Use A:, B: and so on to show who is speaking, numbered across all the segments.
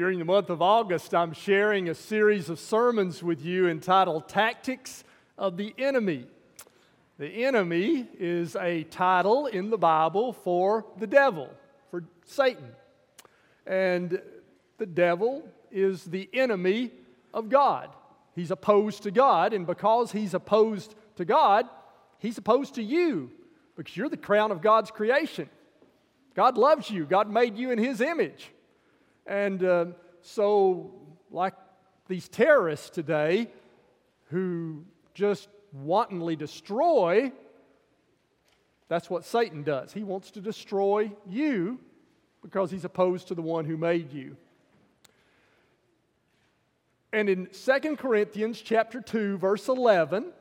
A: During the month of August, I'm sharing a series of sermons with you entitled Tactics of the Enemy. The enemy is a title in the Bible for the devil, for Satan. And the devil is the enemy of God. He's opposed to God, and because he's opposed to God, he's opposed to you because you're the crown of God's creation. God loves you, God made you in his image. And uh, so, like these terrorists today who just wantonly destroy, that's what Satan does. He wants to destroy you because he's opposed to the one who made you. And in 2 Corinthians chapter 2, verse 11,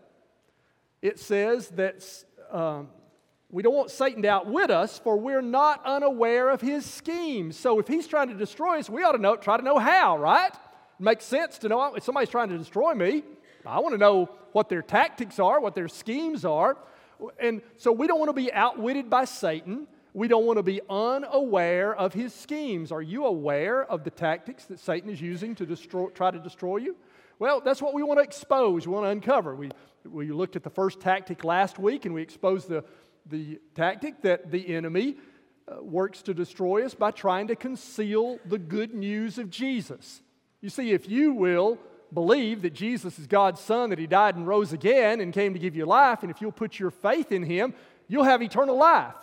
A: it says that um, we don't want Satan to outwit us, for we're not unaware of his schemes. So if he's trying to destroy us, we ought to know, try to know how, right? It makes sense to know if somebody's trying to destroy me. I want to know what their tactics are, what their schemes are. And so we don't want to be outwitted by Satan. We don't want to be unaware of his schemes. Are you aware of the tactics that Satan is using to destroy, try to destroy you? Well, that's what we want to expose, we want to uncover. We, we looked at the first tactic last week and we exposed the the tactic that the enemy uh, works to destroy us by trying to conceal the good news of Jesus. You see, if you will believe that Jesus is God's Son, that He died and rose again and came to give you life, and if you'll put your faith in Him, you'll have eternal life.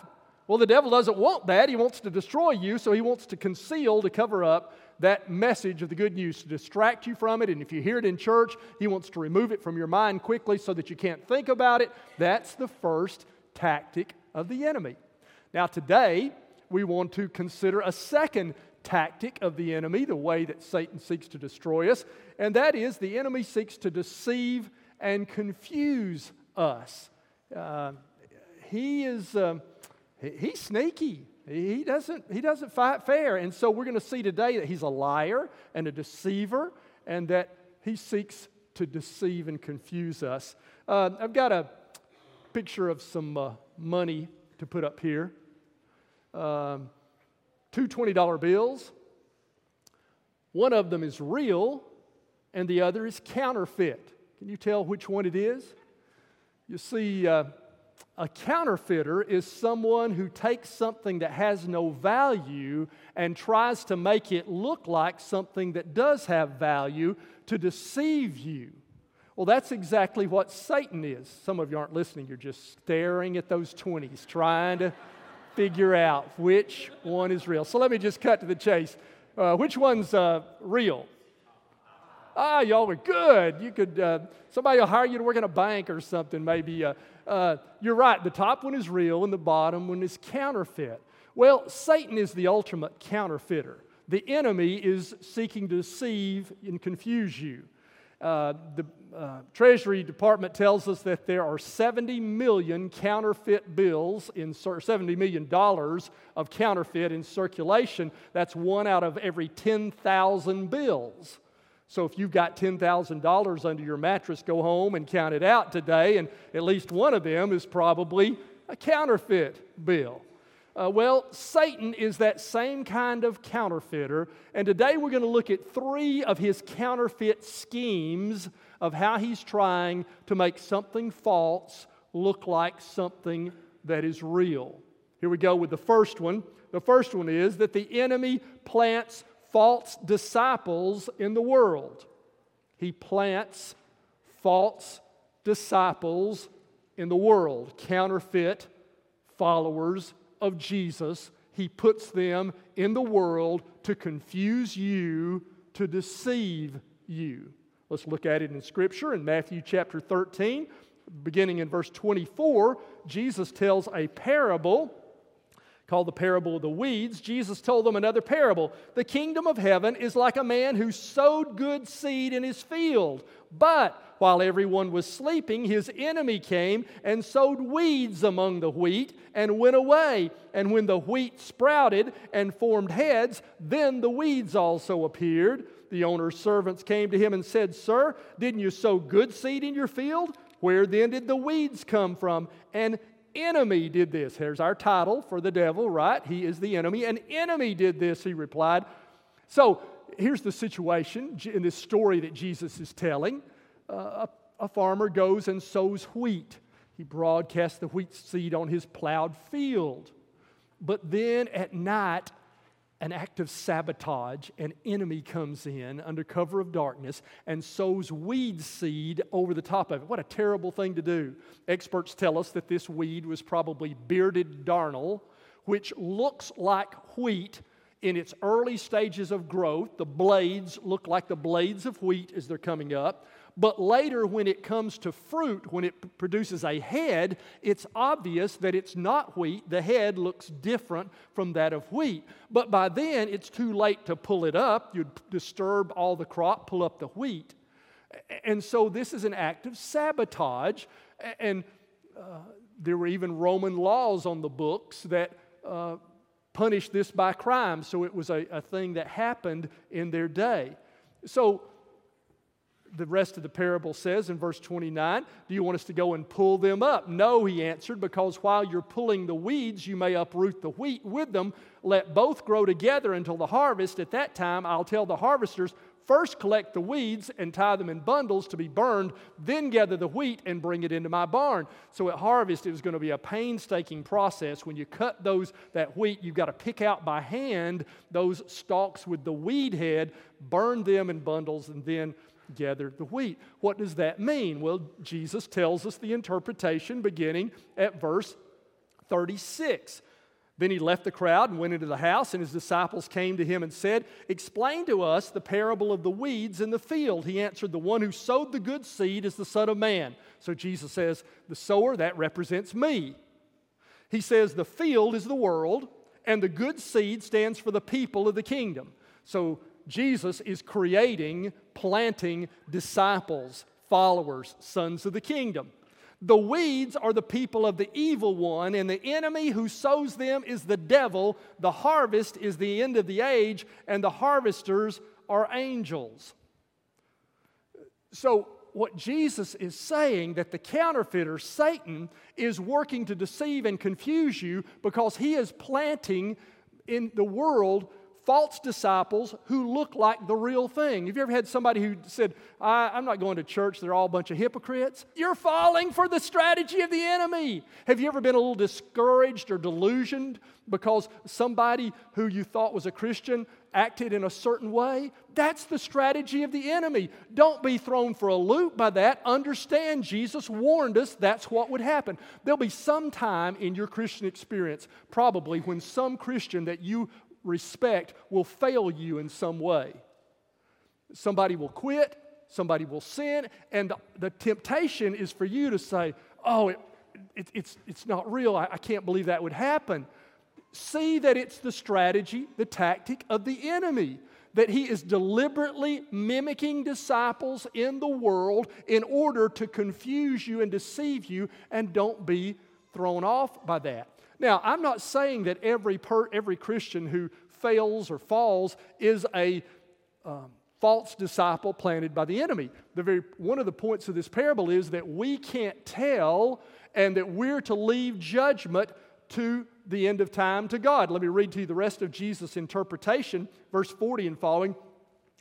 A: Well, the devil doesn't want that. He wants to destroy you, so he wants to conceal, to cover up that message of the good news, to distract you from it. And if you hear it in church, he wants to remove it from your mind quickly so that you can't think about it. That's the first tactic of the enemy. Now, today, we want to consider a second tactic of the enemy, the way that Satan seeks to destroy us, and that is the enemy seeks to deceive and confuse us. Uh, he is um, he's sneaky. He doesn't, he doesn't fight fair. And so we're going to see today that he's a liar and a deceiver and that he seeks to deceive and confuse us. Uh, I've got a picture of some uh, money to put up here. Um, two $20 bills. One of them is real, and the other is counterfeit. Can you tell which one it is? You see, uh, a counterfeiter is someone who takes something that has no value and tries to make it look like something that does have value to deceive you. Well, that's exactly what Satan is. Some of you aren't listening, you're just staring at those 20s, trying to figure out which one is real. So let me just cut to the chase. Uh, which one's uh, real? Ah, y'all were good. You could, uh, somebody will hire you to work in a bank or something, maybe. Uh, uh, you're right, the top one is real and the bottom one is counterfeit. Well, Satan is the ultimate counterfeiter. The enemy is seeking to deceive and confuse you. Uh, the uh, Treasury Department tells us that there are 70 million counterfeit bills in 70 million dollars of counterfeit in circulation. That's one out of every 10,000 bills. So if you've got $10,000 under your mattress, go home and count it out today, and at least one of them is probably a counterfeit bill. Uh, well, Satan is that same kind of counterfeiter, and today we're going to look at three of his counterfeit schemes of how he's trying to make something false look like something that is real. Here we go with the first one. The first one is that the enemy plants false disciples in the world. He plants false disciples in the world, counterfeit followers of Jesus, he puts them in the world to confuse you, to deceive you. Let's look at it in Scripture in Matthew chapter 13, beginning in verse 24. Jesus tells a parable called the parable of the weeds, Jesus told them another parable. The kingdom of heaven is like a man who sowed good seed in his field. But while everyone was sleeping, his enemy came and sowed weeds among the wheat and went away. And when the wheat sprouted and formed heads, then the weeds also appeared. The owner's servants came to him and said, Sir, didn't you sow good seed in your field? Where then did the weeds come from? An enemy did this. Here's our title for the devil, right? He is the enemy. An enemy did this, he replied. So here's the situation in this story that Jesus is telling uh, a, a farmer goes and sows wheat. He broadcasts the wheat seed on his plowed field. But then at night, an act of sabotage, an enemy comes in under cover of darkness and sows weed seed over the top of it. What a terrible thing to do. Experts tell us that this weed was probably bearded darnel, which looks like wheat in its early stages of growth. The blades look like the blades of wheat as they're coming up. But later, when it comes to fruit, when it p- produces a head, it's obvious that it's not wheat. The head looks different from that of wheat. But by then, it's too late to pull it up. You'd disturb all the crop, pull up the wheat. And so, this is an act of sabotage. And uh, there were even Roman laws on the books that uh, punished this by crime. So, it was a, a thing that happened in their day. So, the rest of the parable says in verse 29 Do you want us to go and pull them up? No, he answered, because while you're pulling the weeds, you may uproot the wheat with them. Let both grow together until the harvest. At that time, I'll tell the harvesters first collect the weeds and tie them in bundles to be burned, then gather the wheat and bring it into my barn. So at harvest, it was going to be a painstaking process. When you cut those, that wheat, you've got to pick out by hand those stalks with the weed head, burn them in bundles, and then gather the wheat. What does that mean? Well, Jesus tells us the interpretation beginning at verse 36. Then he left the crowd and went into the house, and his disciples came to him and said, Explain to us the parable of the weeds in the field. He answered, The one who sowed the good seed is the Son of Man. So Jesus says, The sower, that represents me. He says, The field is the world, and the good seed stands for the people of the kingdom. So Jesus is creating, planting disciples, followers, sons of the kingdom. The weeds are the people of the evil one, and the enemy who sows them is the devil. The harvest is the end of the age, and the harvesters are angels. So, what Jesus is saying that the counterfeiter, Satan, is working to deceive and confuse you because he is planting in the world false disciples who look like the real thing. Have you ever had somebody who said, I, am not going to church, they're all a bunch of hypocrites? You're falling for the strategy of the enemy. Have you ever been a little discouraged or delusioned because somebody who you thought was a Christian acted in a certain way? That's the strategy of the enemy. Don't be thrown for a loop by that. Understand Jesus warned us that's what would happen. There'll be some time in your Christian experience, probably, when some Christian that you respect will fail you in some way. Somebody will quit, somebody will sin, and the, the temptation is for you to say, Oh, it, it, it's, it's not real. I, I can't believe that would happen. See that it's the strategy, the tactic of the enemy that he is deliberately mimicking disciples in the world in order to confuse you and deceive you, and don't be thrown off by that. Now, I'm not saying that every, per, every Christian who fails or falls is a um, false disciple planted by the enemy. The very, one of the points of this parable is that we can't tell and that we're to leave judgment to the end of time to God. Let me read to you the rest of Jesus' interpretation, verse 40 and following.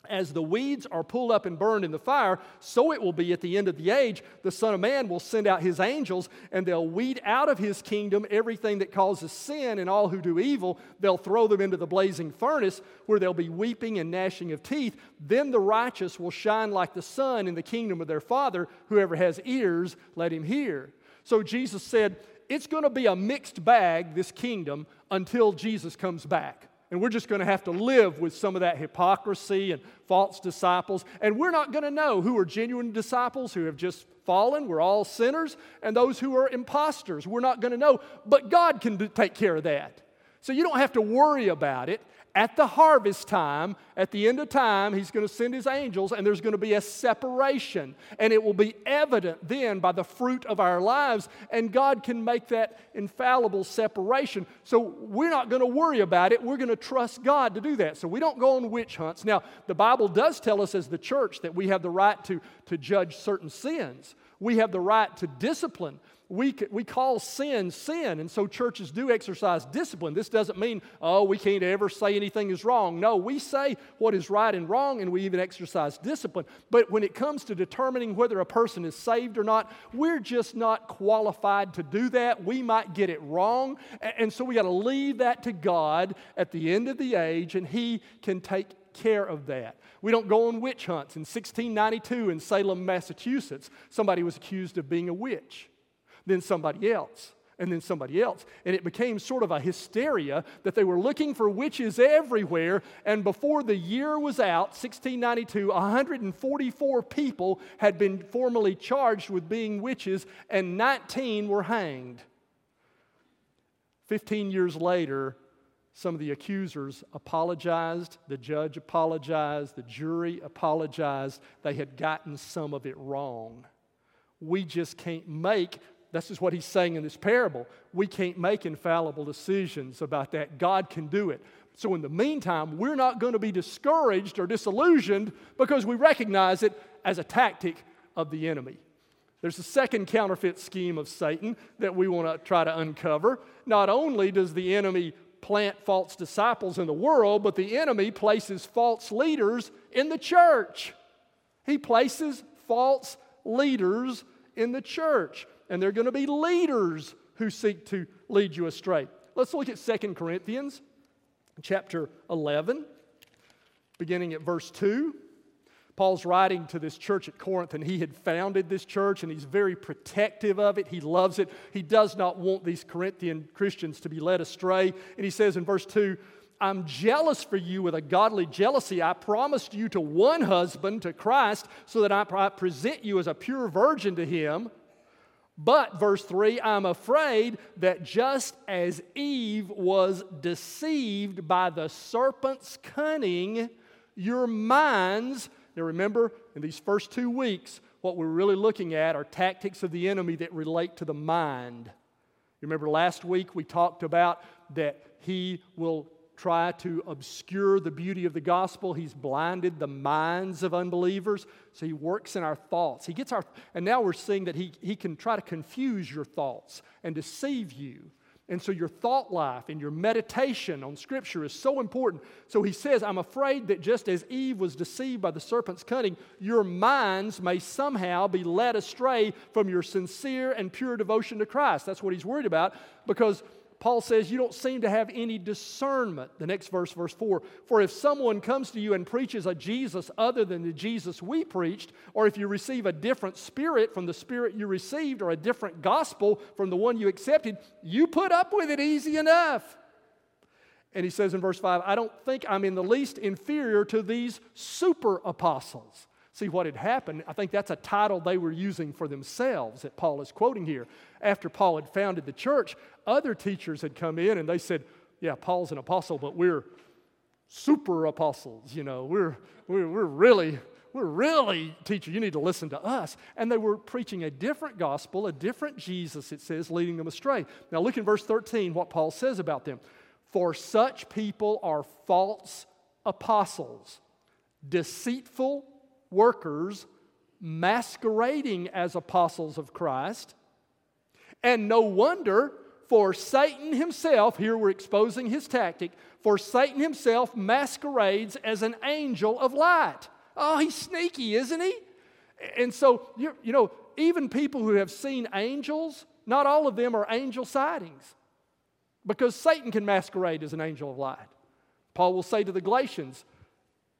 A: As the weeds are pulled up and burned in the fire, so it will be at the end of the age. The Son of Man will send out his angels, and they'll weed out of his kingdom everything that causes sin and all who do evil. They'll throw them into the blazing furnace, where they'll be weeping and gnashing of teeth. Then the righteous will shine like the sun in the kingdom of their Father. Whoever has ears, let him hear. So Jesus said, It's going to be a mixed bag, this kingdom, until Jesus comes back. And we're just going to have to live with some of that hypocrisy and false disciples. And we're not going to know who are genuine disciples who have just fallen. We're all sinners. And those who are imposters. We're not going to know. But God can take care of that. So you don't have to worry about it at the harvest time, at the end of time, he's going to send his angels and there's going to be a separation. And it will be evident then by the fruit of our lives, and God can make that infallible separation. So we're not going to worry about it. We're going to trust God to do that. So we don't go on witch hunts. Now, the Bible does tell us as the church that we have the right to, to judge certain sins. We have the right to discipline. We, we call sin sin, and so churches do exercise discipline. This doesn't mean, oh, we can't ever say anything is wrong. No, we say what is right and wrong, and we even exercise discipline. But when it comes to determining whether a person is saved or not, we're just not qualified to do that. We might get it wrong, and so we got to leave that to God at the end of the age, and He can take care of that. We don't go on witch hunts. In 1692 in Salem, Massachusetts, somebody was accused of being a witch then somebody else, and then somebody else. And it became sort of a hysteria that they were looking for witches everywhere. And before the year was out, 1692, 144 people had been formally charged with being witches, and 19 were hanged. 15 years later, some of the accusers apologized, the judge apologized, the jury apologized. They had gotten some of it wrong. We just can't make this is what he's saying in this parable. We can't make infallible decisions about that. God can do it. So, in the meantime, we're not going to be discouraged or disillusioned because we recognize it as a tactic of the enemy. There's a second counterfeit scheme of Satan that we want to try to uncover. Not only does the enemy plant false disciples in the world, but the enemy places false leaders in the church. He places false leaders in the church and they're going to be leaders who seek to lead you astray. Let's look at 2 Corinthians chapter 11, beginning at verse 2. Paul's writing to this church at Corinth, and he had founded this church, and he's very protective of it. He loves it. He does not want these Corinthian Christians to be led astray. And he says in verse 2 I'm jealous for you with a godly jealousy. I promised you to one husband, to Christ, so that I present you as a pure virgin to him. But, verse 3, I'm afraid that just as Eve was deceived by the serpent's cunning, your minds, now remember, in these first two weeks, what we're really looking at are tactics of the enemy that relate to the mind. You remember last week we talked about that he will try to obscure the beauty of the gospel. He's blinded the minds of unbelievers. So he works in our thoughts. He gets our, and now we're seeing that he, he can try to confuse your thoughts and deceive you. And so your thought life and your meditation on Scripture is so important. So he says, I'm afraid that just as Eve was deceived by the serpent's cunning, your minds may somehow be led astray from your sincere and pure devotion to Christ. That's what he's worried about because Paul says, You don't seem to have any discernment. The next verse, verse 4 For if someone comes to you and preaches a Jesus other than the Jesus we preached, or if you receive a different spirit from the spirit you received, or a different gospel from the one you accepted, you put up with it easy enough. And he says in verse 5, I don't think I'm in the least inferior to these super apostles. See what had happened. I think that's a title they were using for themselves that Paul is quoting here. After Paul had founded the church, other teachers had come in and they said, Yeah, Paul's an apostle, but we're super apostles. You know, we're, we're, we're really, we're really teacher. You need to listen to us. And they were preaching a different gospel, a different Jesus, it says, leading them astray. Now look in verse 13 what Paul says about them. For such people are false apostles, deceitful workers masquerading as apostles of Christ. And no wonder, for Satan himself, here we're exposing his tactic, for Satan himself masquerades as an angel of light. Oh, he's sneaky, isn't he? And so, you know, even people who have seen angels, not all of them are angel sightings because Satan can masquerade as an angel of light. Paul will say to the Galatians,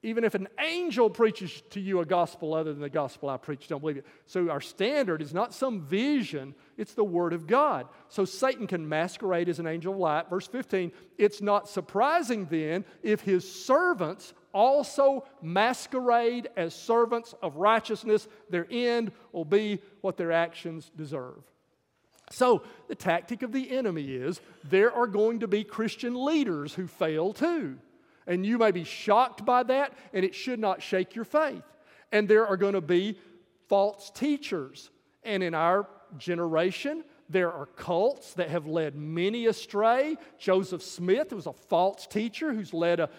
A: even if an angel preaches to you a gospel other than the gospel I preach, don't believe it. So our standard is not some vision, it's the word of God. So Satan can masquerade as an angel of light. Verse 15, it's not surprising then if his servants also masquerade as servants of righteousness. Their end will be what their actions deserve. So, the tactic of the enemy is there are going to be Christian leaders who fail too. And you may be shocked by that, and it should not shake your faith. And there are going to be false teachers. And in our generation, there are cults that have led many astray. Joseph Smith was a false teacher who's led a,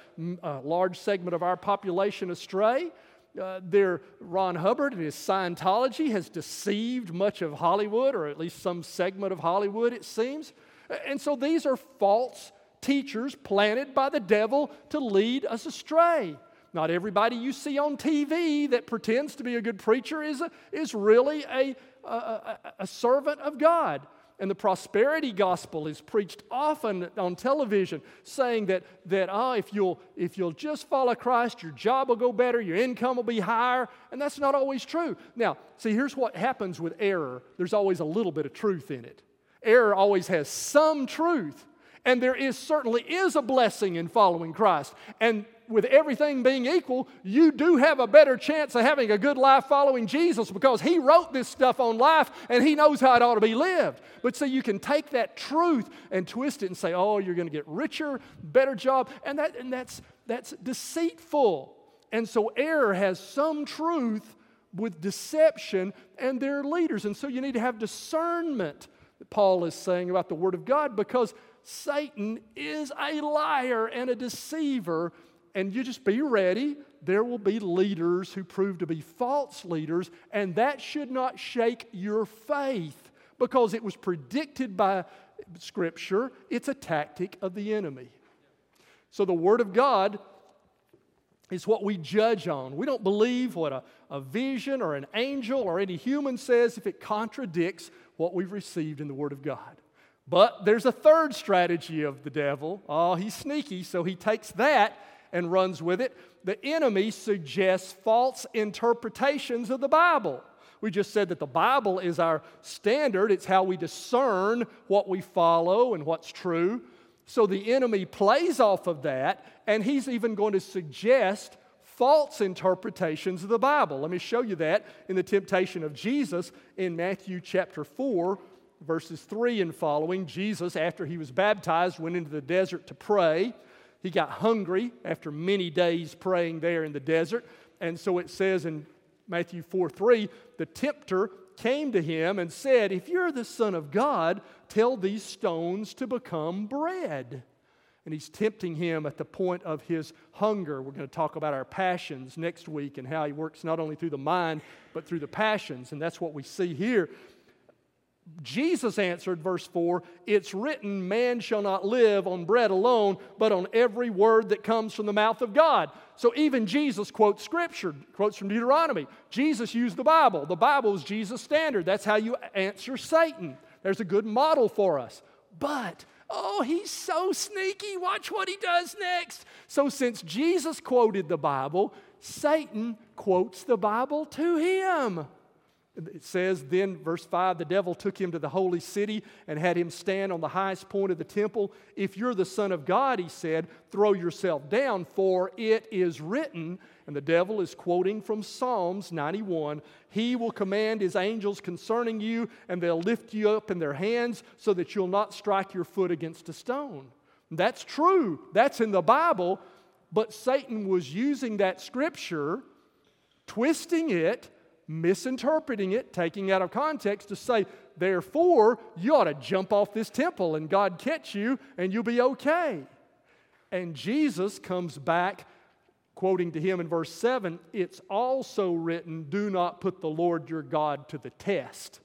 A: a large segment of our population astray. uh, their Ron Hubbard and his Scientology has deceived much of Hollywood, or at least some segment of Hollywood, it seems. And so these are false teachers planted by the devil to lead us astray. Not everybody you see on TV that pretends to be a good preacher is, a, is really a, a, a, servant of God. And the prosperity gospel is preached often on television, saying that, that oh, if, you'll, if you'll just follow Christ, your job will go better, your income will be higher. And that's not always true. Now, see, here's what happens with error there's always a little bit of truth in it. Error always has some truth, and there is certainly is a blessing in following Christ. And with everything being equal, you do have a better chance of having a good life following Jesus because He wrote this stuff on life and He knows how it ought to be lived. But so you can take that truth and twist it and say, oh, you're going to get richer, better job. And, that, and that's, that's deceitful. And so error has some truth with deception and their leaders. And so you need to have discernment, Paul is saying about the Word of God, because Satan is a liar and a deceiver and you just be ready. There will be leaders who prove to be false leaders, and that should not shake your faith because it was predicted by Scripture. It's a tactic of the enemy. So the Word of God is what we judge on. We don't believe what a, a vision or an angel or any human says if it contradicts what we've received in the Word of God. But there's a third strategy of the devil. Oh, he's sneaky, so he takes that and runs with it. The enemy suggests false interpretations of the Bible. We just said that the Bible is our standard, it's how we discern what we follow and what's true. So the enemy plays off of that, and he's even going to suggest false interpretations of the Bible. Let me show you that in the temptation of Jesus in Matthew chapter 4, verses 3 and following. Jesus, after he was baptized, went into the desert to pray. He got hungry after many days praying there in the desert. And so it says in Matthew 4 3, the tempter came to him and said, If you're the Son of God, tell these stones to become bread. And he's tempting him at the point of his hunger. We're going to talk about our passions next week and how he works not only through the mind, but through the passions. And that's what we see here. Jesus answered, verse 4, It's written, man shall not live on bread alone, but on every word that comes from the mouth of God. So even Jesus quotes Scripture, quotes from Deuteronomy. Jesus used the Bible. The Bible is Jesus' standard. That's how you answer Satan. There's a good model for us. But, oh, he's so sneaky. Watch what he does next. So since Jesus quoted the Bible, Satan quotes the Bible to him. It says, then, verse 5, the devil took him to the holy city and had him stand on the highest point of the temple. If you're the Son of God, he said, throw yourself down, for it is written, and the devil is quoting from Psalms 91 He will command his angels concerning you, and they'll lift you up in their hands so that you'll not strike your foot against a stone. That's true, that's in the Bible, but Satan was using that scripture, twisting it misinterpreting it, taking out of context to say, therefore, you ought to jump off this temple and God catch you and you'll be okay. And Jesus comes back, quoting to him in verse 7 it's also written, do not put the Lord your God to the test.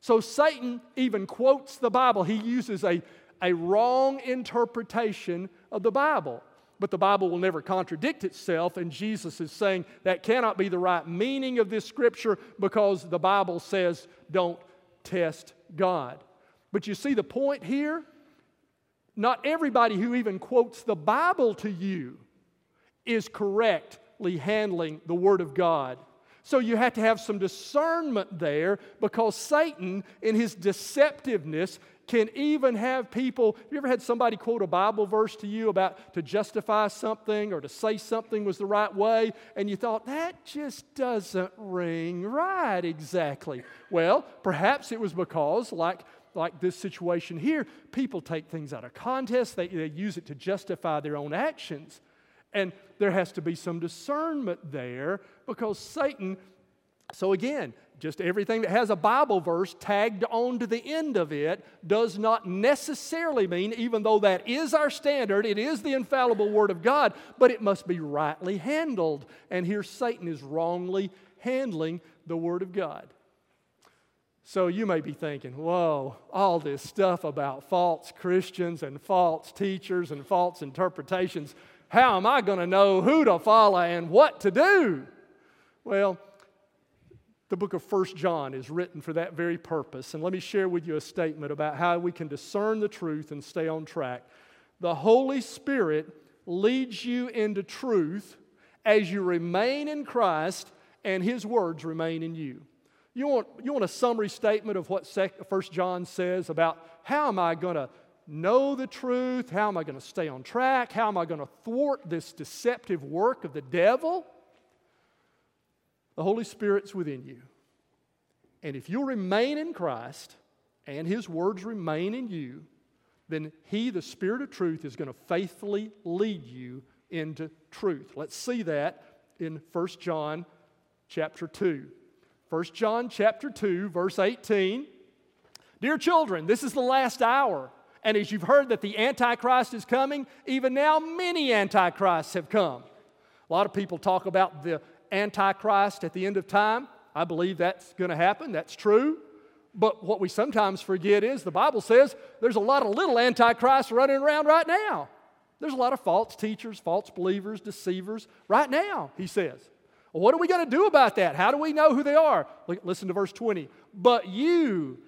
A: So Satan even quotes the Bible. He uses a, a wrong interpretation of the Bible but the Bible will never contradict itself, and Jesus is saying that cannot be the right meaning of this scripture because the Bible says don't test God. But you see the point here? Not everybody who even quotes the Bible to you is correctly handling the Word of God. So you have to have some discernment there because Satan, in his deceptiveness, can even have people. Have you ever had somebody quote a Bible verse to you about to justify something or to say something was the right way, and you thought, that just doesn't ring right exactly? Well, perhaps it was because, like, like this situation here, people take things out of context, they, they use it to justify their own actions. And there has to be some discernment there because Satan so again, just everything that has a Bible verse tagged on to the end of it does not necessarily mean, even though that is our standard, it is the infallible Word of God, but it must be rightly handled. And here Satan is wrongly handling the Word of God. So you may be thinking, whoa, all this stuff about false Christians and false teachers and false interpretations, how am I going to know who to follow and what to do? Well, the book of First John is written for that very purpose. And let me share with you a statement about how we can discern the truth and stay on track. The Holy Spirit leads you into truth as you remain in Christ and His words remain in you. You want, you want a summary statement of what First John says about how am I going to know the truth? How am I going to stay on track? How am I going to thwart this deceptive work of the devil? The Holy Spirit's within you. And if you remain in Christ and His words remain in you, then He, the Spirit of truth, is going to faithfully lead you into truth. Let's see that in 1 John chapter 2. 1 John chapter 2, verse 18. Dear children, this is the last hour. And as you've heard that the Antichrist is coming, even now many Antichrists have come. A lot of people talk about the Antichrist at the end of time. I believe that's going to happen. That's true. But what we sometimes forget is the Bible says there's a lot of little antichrists running around right now. There's a lot of false teachers, false believers, deceivers right now, he says. Well, what are we going to do about that? How do we know who they are? Listen to verse 20. But you,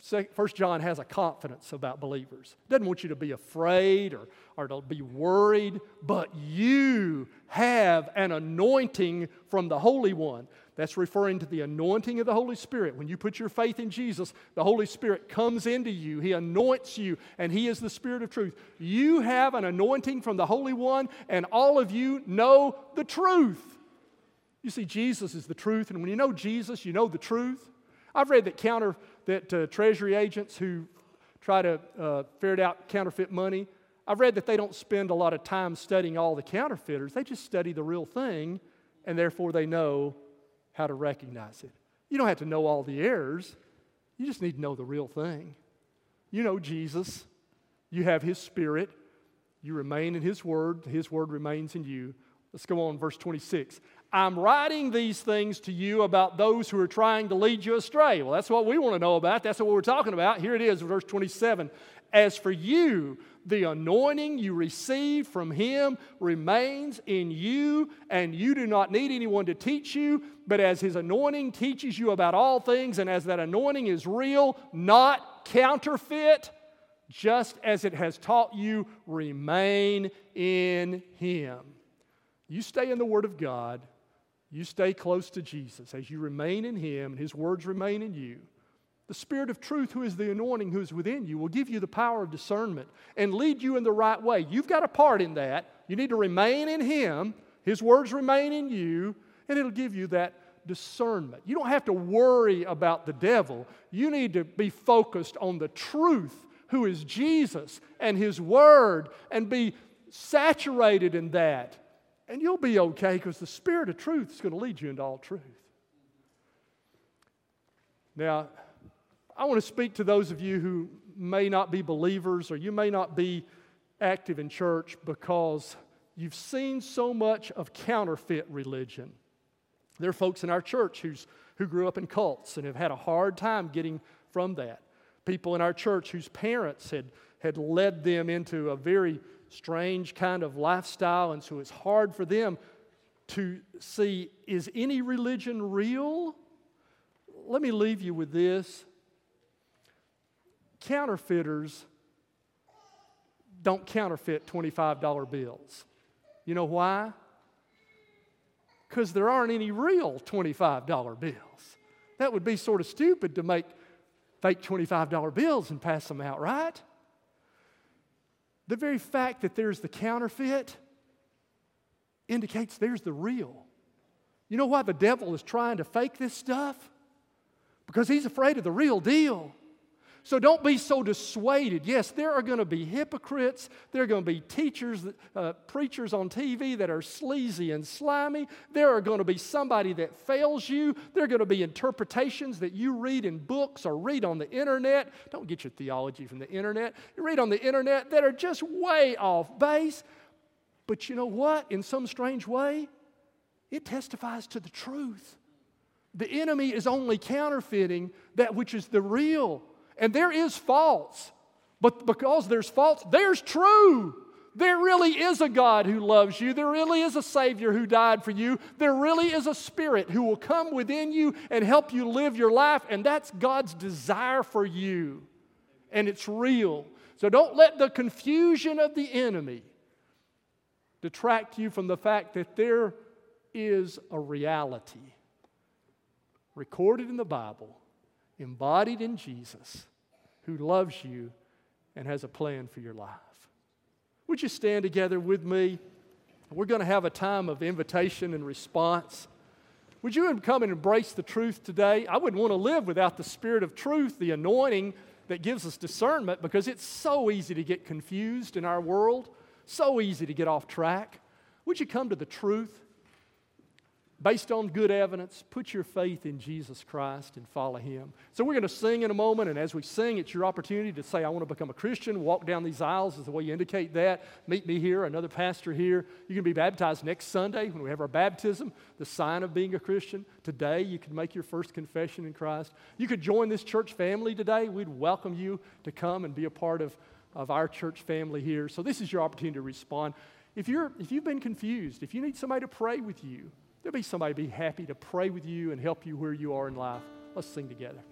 A: First John has a confidence about believers. Doesn't want you to be afraid or, or to be worried, but you have an anointing from the Holy One. That's referring to the anointing of the Holy Spirit. When you put your faith in Jesus, the Holy Spirit comes into you. He anoints you, and He is the Spirit of truth. You have an anointing from the Holy One, and all of you know the truth. You see, Jesus is the truth, and when you know Jesus, you know the truth. I've read that counter that uh, treasury agents who try to uh, ferret out counterfeit money, I've read that they don't spend a lot of time studying all the counterfeiters. They just study the real thing, and therefore they know how to recognize it. You don't have to know all the errors, you just need to know the real thing. You know Jesus, you have His Spirit, you remain in His Word, His Word remains in you. Let's go on, verse 26. I'm writing these things to you about those who are trying to lead you astray. Well, that's what we want to know about. That's what we're talking about. Here it is, verse 27. As for you, the anointing you received from him remains in you, and you do not need anyone to teach you, but as his anointing teaches you about all things, and as that anointing is real, not counterfeit, just as it has taught you, remain in him. You stay in the Word of God you stay close to Jesus as you remain in Him and His words remain in you. The Spirit of truth, who is the anointing who is within you, will give you the power of discernment and lead you in the right way. You've got a part in that. You need to remain in Him, His words remain in you, and it'll give you that discernment. You don't have to worry about the devil. You need to be focused on the truth, who is Jesus and His Word, and be saturated in that and you'll be okay because the Spirit of truth is going to lead you into all truth. Now, I want to speak to those of you who may not be believers or you may not be active in church because you've seen so much of counterfeit religion. There are folks in our church who's, who grew up in cults and have had a hard time getting from that. People in our church whose parents had, had led them into a very strange kind of lifestyle, and so it's hard for them to see is any religion real? Let me leave you with this. Counterfeiters don't counterfeit $25 bills. You know why? Because there aren't any real $25 bills. That would be sort of stupid to make fake $25 bills and pass them out, right? The very fact that there's the counterfeit indicates there's the real. You know why the devil is trying to fake this stuff? Because he's afraid of the real deal. So don't be so dissuaded. Yes, there are going to be hypocrites. There are going to be teachers, uh, preachers on TV that are sleazy and slimy. There are going to be somebody that fails you. There are going to be interpretations that you read in books or read on the internet. Don't get your theology from the internet. You read on the internet that are just way off base. But you know what? In some strange way, it testifies to the truth. The enemy is only counterfeiting that which is the real. And there is false. But because there's false, there's true. There really is a God who loves you. There really is a Savior who died for you. There really is a Spirit who will come within you and help you live your life. And that's God's desire for you. And it's real. So don't let the confusion of the enemy detract you from the fact that there is a reality recorded in the Bible, embodied in Jesus, who loves you and has a plan for your life. Would you stand together with me? We're going to have a time of invitation and response. Would you come and embrace the truth today? I wouldn't want to live without the Spirit of truth, the anointing that gives us discernment, because it's so easy to get confused in our world, so easy to get off track. Would you come to the truth? Based on good evidence, put your faith in Jesus Christ and follow Him. So, we're going to sing in a moment, and as we sing, it's your opportunity to say, I want to become a Christian. Walk down these aisles is the way you indicate that. Meet me here, another pastor here. You can be baptized next Sunday when we have our baptism, the sign of being a Christian. Today, you can make your first confession in Christ. You could join this church family today. We'd welcome you to come and be a part of, of our church family here. So, this is your opportunity to respond. If, you're, if you've been confused, if you need somebody to pray with you, There'll be somebody be happy to pray with you and help you where you are in life. Let's sing together.